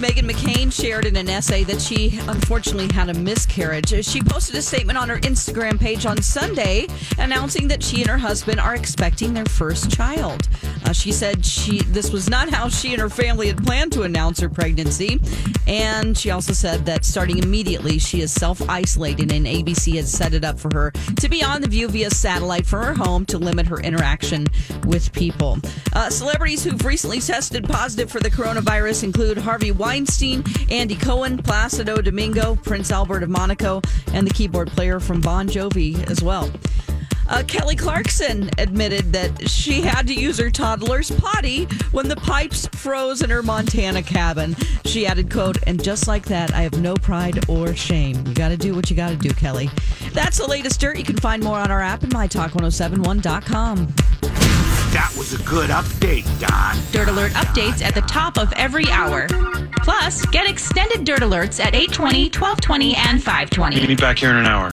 Meghan McCain shared in an essay that she unfortunately had a miscarriage. She posted a statement on her Instagram page on Sunday announcing that she and her husband are expecting their first child. Uh, she said she this was not how she and her family had planned to announce her pregnancy, and she also said that starting immediately she is self isolating, and ABC has set it up for her to be on the View via satellite from her home to limit her interaction with people. Uh, celebrities who've recently tested positive for the coronavirus include Harvey Weinstein, Andy Cohen, Placido Domingo, Prince Albert of Monaco, and the keyboard player from Bon Jovi as well. Uh, Kelly Clarkson admitted that she had to use her toddler's potty when the pipes froze in her Montana cabin. She added, quote, and just like that, I have no pride or shame. You got to do what you got to do, Kelly. That's the latest dirt. You can find more on our app and mytalk1071.com. That was a good update, Don. Alert updates at the top of every hour. Plus, get extended Dirt Alerts at 820, 1220, and 520. Meet back here in an hour.